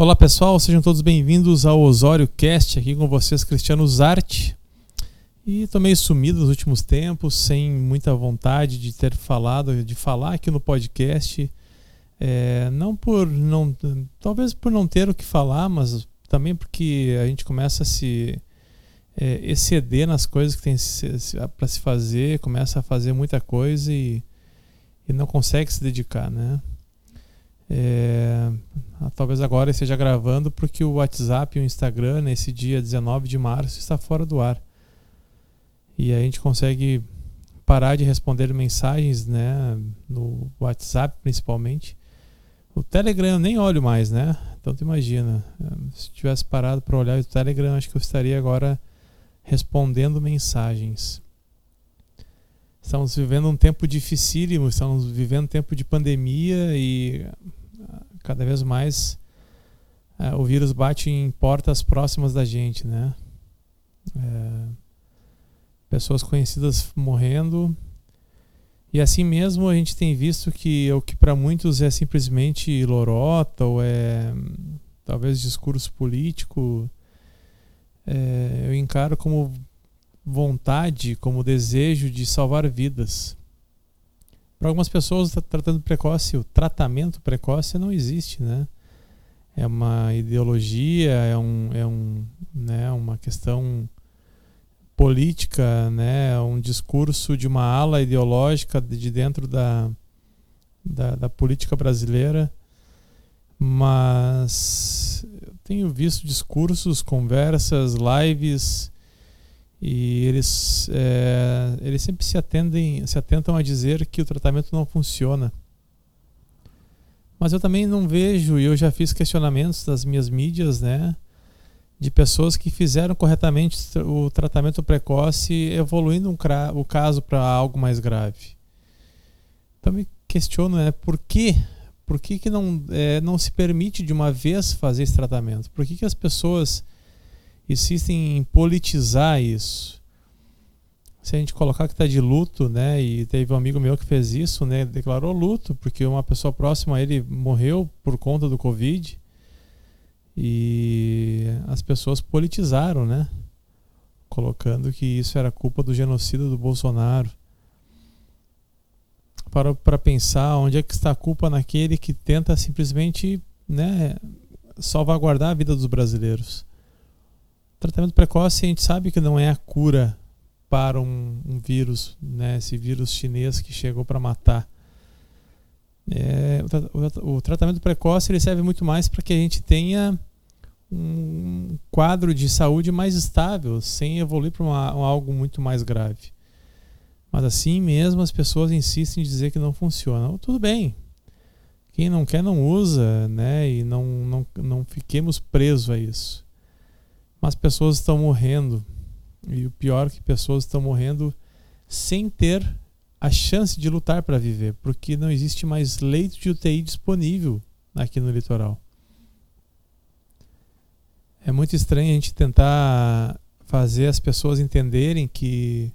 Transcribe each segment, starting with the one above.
Olá pessoal, sejam todos bem-vindos ao Osório Cast, aqui com vocês, Cristiano Zarte. E tô meio sumido nos últimos tempos, sem muita vontade de ter falado, de falar aqui no podcast. É, não por não, talvez por não ter o que falar, mas também porque a gente começa a se é, exceder nas coisas que tem para se fazer, começa a fazer muita coisa e, e não consegue se dedicar, né? É, talvez agora esteja gravando porque o WhatsApp e o Instagram, nesse dia 19 de março, está fora do ar. E a gente consegue parar de responder mensagens, né, no WhatsApp principalmente. O Telegram eu nem olho mais, né? Então tu imagina, se tivesse parado para olhar o Telegram, acho que eu estaria agora respondendo mensagens. Estamos vivendo um tempo dificílimo, estamos vivendo um tempo de pandemia e cada vez mais é, o vírus bate em portas próximas da gente, né? É, pessoas conhecidas morrendo. E assim mesmo a gente tem visto que o que para muitos é simplesmente lorota ou é talvez discurso político, é, eu encaro como vontade, como desejo de salvar vidas. Para algumas pessoas, o tratamento precoce, o tratamento precoce não existe, né? É uma ideologia, é, um, é um, né, uma questão política, né, um discurso de uma ala ideológica de dentro da, da, da política brasileira, mas eu tenho visto discursos, conversas, lives e eles, é, eles sempre se, atendem, se atentam a dizer que o tratamento não funciona. Mas eu também não vejo, e eu já fiz questionamentos das minhas mídias, né? De pessoas que fizeram corretamente o tratamento precoce, evoluindo um, o caso para algo mais grave. Então me questiono, né? Por que, por que, que não, é, não se permite de uma vez fazer esse tratamento? Por que, que as pessoas insistem em politizar isso. Se a gente colocar que está de luto, né, e teve um amigo meu que fez isso, né, declarou luto porque uma pessoa próxima a ele morreu por conta do Covid e as pessoas politizaram, né, colocando que isso era culpa do genocídio do Bolsonaro. Para, para pensar onde é que está a culpa naquele que tenta simplesmente né, salvaguardar a vida dos brasileiros. Tratamento precoce a gente sabe que não é a cura para um, um vírus, né? Esse vírus chinês que chegou para matar. É, o, o, tratamento precoce ele serve muito mais para que a gente tenha um quadro de saúde mais estável, sem evoluir para algo muito mais grave. Mas assim mesmo as pessoas insistem em dizer que não funciona. Tudo bem. Quem não quer não usa, né? E não, não, não fiquemos presos a isso. Mas pessoas estão morrendo. E o pior é que pessoas estão morrendo sem ter a chance de lutar para viver, porque não existe mais leito de UTI disponível aqui no litoral. É muito estranho a gente tentar fazer as pessoas entenderem que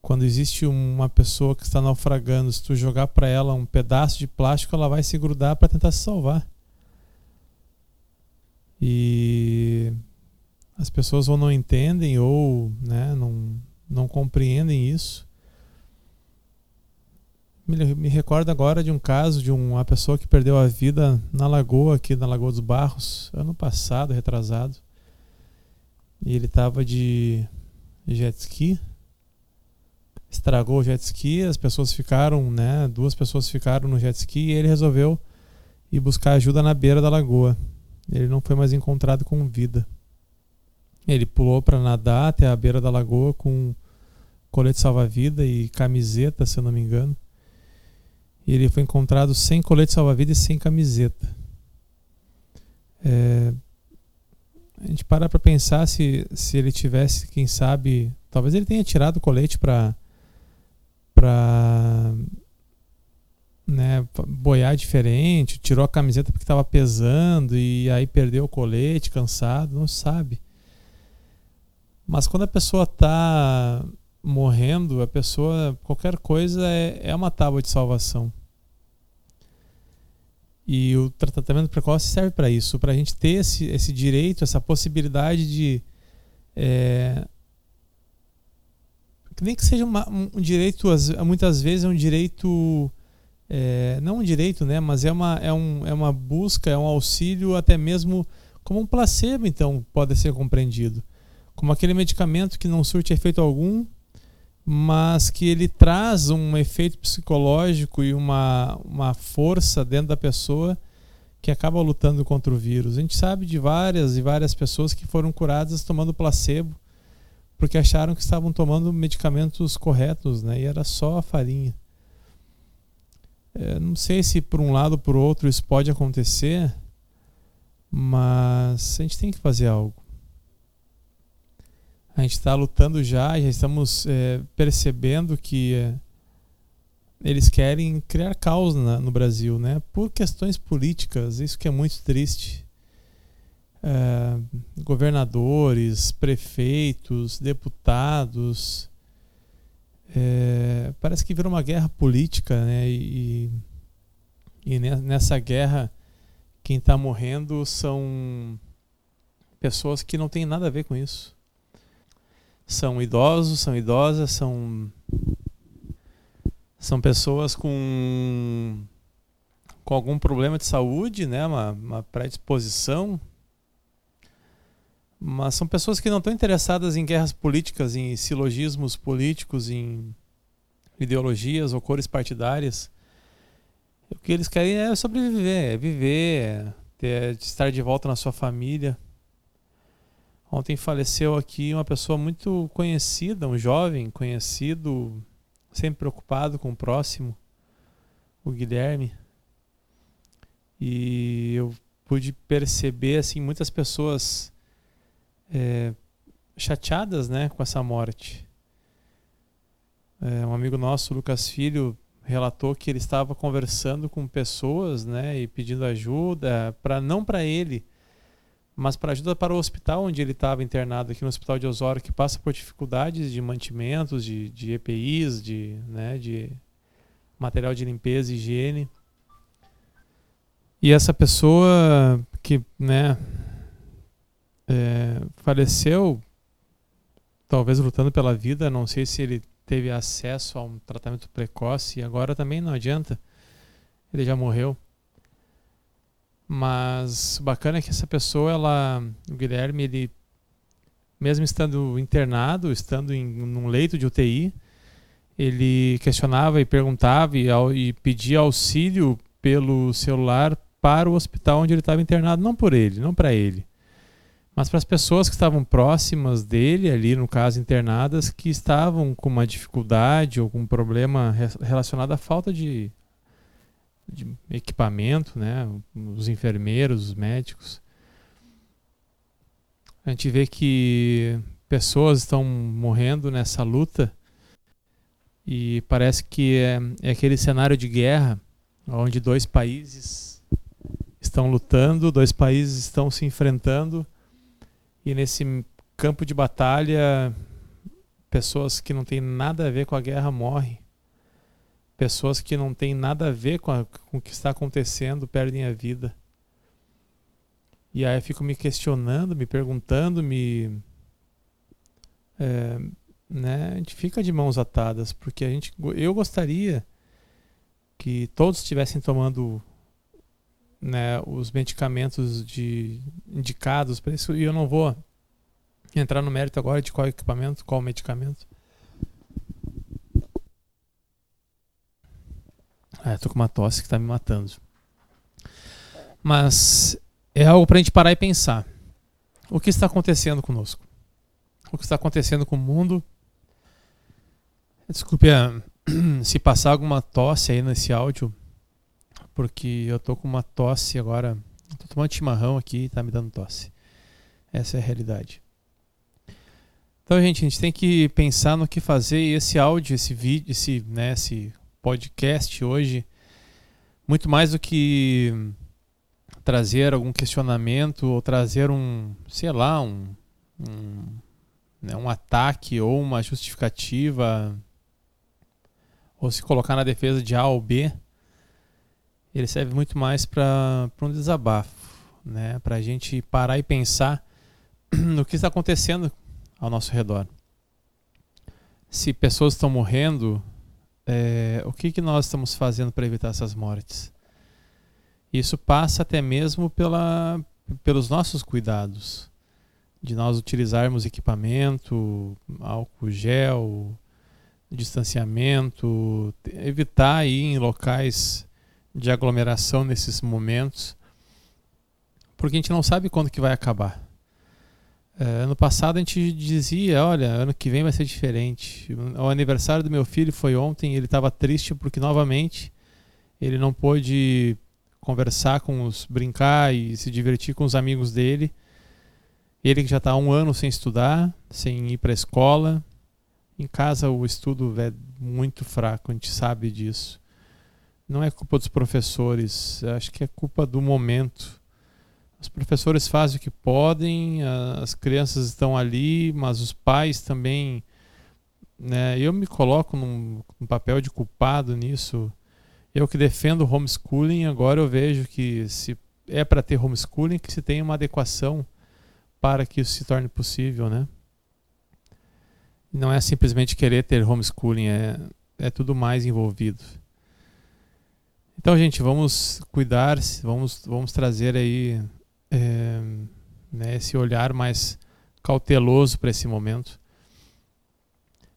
quando existe uma pessoa que está naufragando, se tu jogar para ela um pedaço de plástico, ela vai se grudar para tentar se salvar. E as pessoas ou não entendem ou né, não, não compreendem isso. Me, me recordo agora de um caso de uma pessoa que perdeu a vida na lagoa, aqui na Lagoa dos Barros, ano passado, retrasado. E ele estava de jet ski. Estragou o jet ski, as pessoas ficaram, né? Duas pessoas ficaram no jet ski e ele resolveu ir buscar ajuda na beira da lagoa. Ele não foi mais encontrado com vida. Ele pulou para nadar até a beira da lagoa com colete salva-vida e camiseta, se eu não me engano. E ele foi encontrado sem colete salva-vida e sem camiseta. É, a gente para para pensar se, se ele tivesse, quem sabe, talvez ele tenha tirado o colete para para né, boiar diferente, tirou a camiseta porque estava pesando e aí perdeu o colete, cansado, não sabe. Mas quando a pessoa está morrendo, a pessoa, qualquer coisa é, é uma tábua de salvação. E o tratamento precoce serve para isso, para a gente ter esse, esse direito, essa possibilidade de. É, nem que seja uma, um direito, muitas vezes é um direito. É, não um direito, né? Mas é uma, é, um, é uma busca, é um auxílio, até mesmo como um placebo, então, pode ser compreendido. Como aquele medicamento que não surte efeito algum, mas que ele traz um efeito psicológico e uma, uma força dentro da pessoa que acaba lutando contra o vírus. A gente sabe de várias e várias pessoas que foram curadas tomando placebo porque acharam que estavam tomando medicamentos corretos, né? E era só a farinha. É, não sei se por um lado ou por outro isso pode acontecer, mas a gente tem que fazer algo. A gente está lutando já, já estamos é, percebendo que é, eles querem criar caos na, no Brasil, né? Por questões políticas, isso que é muito triste. É, governadores, prefeitos, deputados, é, parece que virou uma guerra política, né? E, e nessa guerra, quem está morrendo são pessoas que não têm nada a ver com isso são idosos, são idosas, são são pessoas com com algum problema de saúde, né, uma, uma predisposição, mas são pessoas que não estão interessadas em guerras políticas, em silogismos políticos, em ideologias ou cores partidárias. O que eles querem é sobreviver, é viver, é ter, estar de volta na sua família. Ontem faleceu aqui uma pessoa muito conhecida, um jovem conhecido, sempre preocupado com o próximo, o Guilherme. E eu pude perceber assim muitas pessoas é, chateadas, né, com essa morte. É, um amigo nosso, Lucas Filho, relatou que ele estava conversando com pessoas, né, e pedindo ajuda para não para ele mas para ajuda para o hospital onde ele estava internado, aqui no Hospital de Osório, que passa por dificuldades de mantimentos, de, de EPIs, de, né, de material de limpeza e higiene. E essa pessoa que né, é, faleceu, talvez lutando pela vida, não sei se ele teve acesso a um tratamento precoce, e agora também não adianta, ele já morreu. Mas o bacana é que essa pessoa, ela, o Guilherme, ele mesmo estando internado, estando em um leito de UTI, ele questionava e perguntava e, e pedia auxílio pelo celular para o hospital onde ele estava internado, não por ele, não para ele, mas para as pessoas que estavam próximas dele, ali no caso internadas, que estavam com uma dificuldade ou com um problema relacionado à falta de de equipamento, né? Os enfermeiros, os médicos. A gente vê que pessoas estão morrendo nessa luta e parece que é, é aquele cenário de guerra onde dois países estão lutando, dois países estão se enfrentando e nesse campo de batalha pessoas que não têm nada a ver com a guerra morrem pessoas que não têm nada a ver com, a, com o que está acontecendo perdem a vida. E aí eu fico me questionando, me perguntando, me. É, né, a gente fica de mãos atadas, porque a gente, eu gostaria que todos estivessem tomando né, os medicamentos de, indicados para isso, e eu não vou entrar no mérito agora de qual equipamento, qual medicamento. É, tô com uma tosse que tá me matando. Mas é algo pra gente parar e pensar. O que está acontecendo conosco? O que está acontecendo com o mundo? Desculpe é, se passar alguma tosse aí nesse áudio, porque eu tô com uma tosse agora. Tô tomando chimarrão aqui e tá me dando tosse. Essa é a realidade. Então, gente, a gente tem que pensar no que fazer e esse áudio, esse vídeo, esse, né, esse podcast hoje, muito mais do que trazer algum questionamento ou trazer um, sei lá, um, um, né, um ataque ou uma justificativa ou se colocar na defesa de A ou B, ele serve muito mais para um desabafo, né? Para a gente parar e pensar no que está acontecendo ao nosso redor. Se pessoas estão morrendo, é, o que, que nós estamos fazendo para evitar essas mortes? Isso passa até mesmo pela, pelos nossos cuidados, de nós utilizarmos equipamento, álcool gel, distanciamento, evitar ir em locais de aglomeração nesses momentos, porque a gente não sabe quando que vai acabar. É, ano passado a gente dizia, olha, ano que vem vai ser diferente. O aniversário do meu filho foi ontem, ele estava triste porque novamente ele não pôde conversar com os, brincar e se divertir com os amigos dele. Ele que já está um ano sem estudar, sem ir para a escola. Em casa o estudo é muito fraco, a gente sabe disso não é culpa dos professores, acho que é culpa do momento. Os professores fazem o que podem, as crianças estão ali, mas os pais também. Né, eu me coloco num, num papel de culpado nisso. Eu que defendo o homeschooling, agora eu vejo que se é para ter homeschooling, que se tenha uma adequação para que isso se torne possível, né? Não é simplesmente querer ter homeschooling, é, é tudo mais envolvido. Então, gente, vamos cuidar, vamos, vamos trazer aí é, né, esse olhar mais cauteloso para esse momento.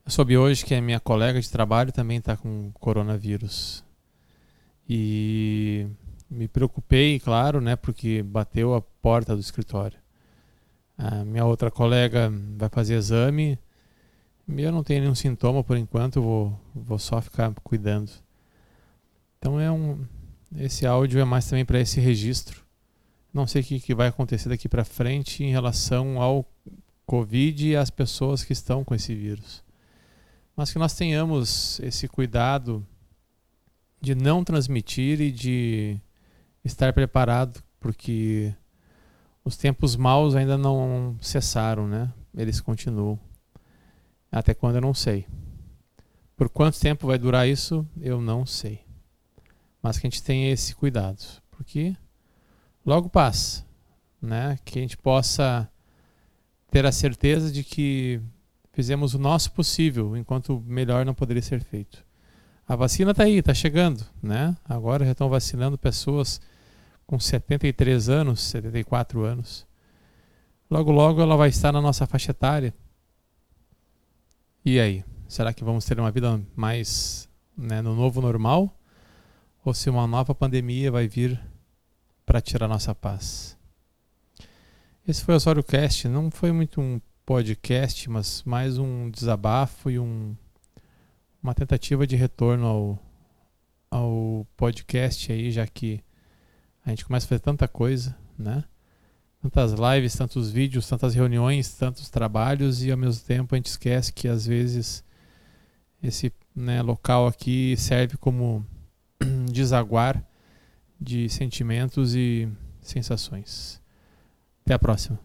Eu soube hoje que a minha colega de trabalho também está com coronavírus. E me preocupei, claro, né, porque bateu a porta do escritório. A minha outra colega vai fazer exame. Eu não tenho nenhum sintoma por enquanto, vou, vou só ficar cuidando. Então é um esse áudio é mais também para esse registro. Não sei o que, que vai acontecer daqui para frente em relação ao Covid e às pessoas que estão com esse vírus. Mas que nós tenhamos esse cuidado de não transmitir e de estar preparado, porque os tempos maus ainda não cessaram, né? Eles continuam. Até quando eu não sei. Por quanto tempo vai durar isso, eu não sei mas que a gente tenha esse cuidado, porque logo passa, né? Que a gente possa ter a certeza de que fizemos o nosso possível, enquanto melhor não poderia ser feito. A vacina está aí, está chegando, né? Agora já estão vacinando pessoas com 73 anos, 74 anos. Logo, logo ela vai estar na nossa faixa etária. E aí? Será que vamos ter uma vida mais né, no novo normal? ou se uma nova pandemia vai vir para tirar nossa paz. Esse foi o Osório Cast, não foi muito um podcast, mas mais um desabafo e um, uma tentativa de retorno ao, ao podcast aí, já que a gente começa a fazer tanta coisa, né? Tantas lives, tantos vídeos, tantas reuniões, tantos trabalhos e ao mesmo tempo a gente esquece que às vezes esse né, local aqui serve como desaguar de sentimentos e sensações. Até a próxima.